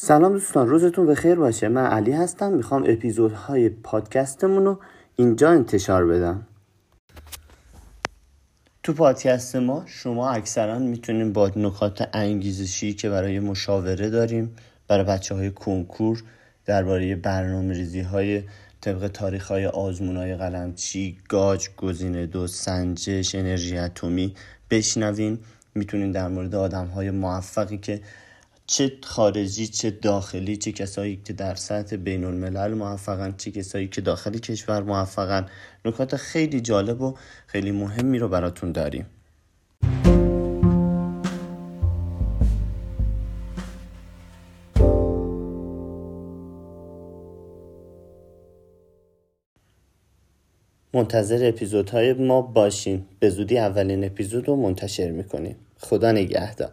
سلام دوستان روزتون بخیر باشه. من علی هستم. می‌خوام اپیزودهای پادکستمون رو اینجا انتشار بدم. تو پادکست ما شما اکثرا می‌تونین با نکات انگیزشی که برای مشاوره داریم برای بچه های کنکور درباره برنامه ریزی های طبق تاریخ های آزمون های قلمچی گاج گزینه دو سنجش انرژی اتمی بشنوین. می‌تونین در مورد آدم های موفقی که چه خارجی چه داخلی چه کسایی که در سطح بین الملل موفقن چه کسایی که داخل کشور موفقن. نکات خیلی جالب و خیلی مهمی رو براتون داریم. منتظر اپیزودهای ما باشین. به زودی اولین اپیزود رو منتشر می‌کنیم. خدا نگهدار.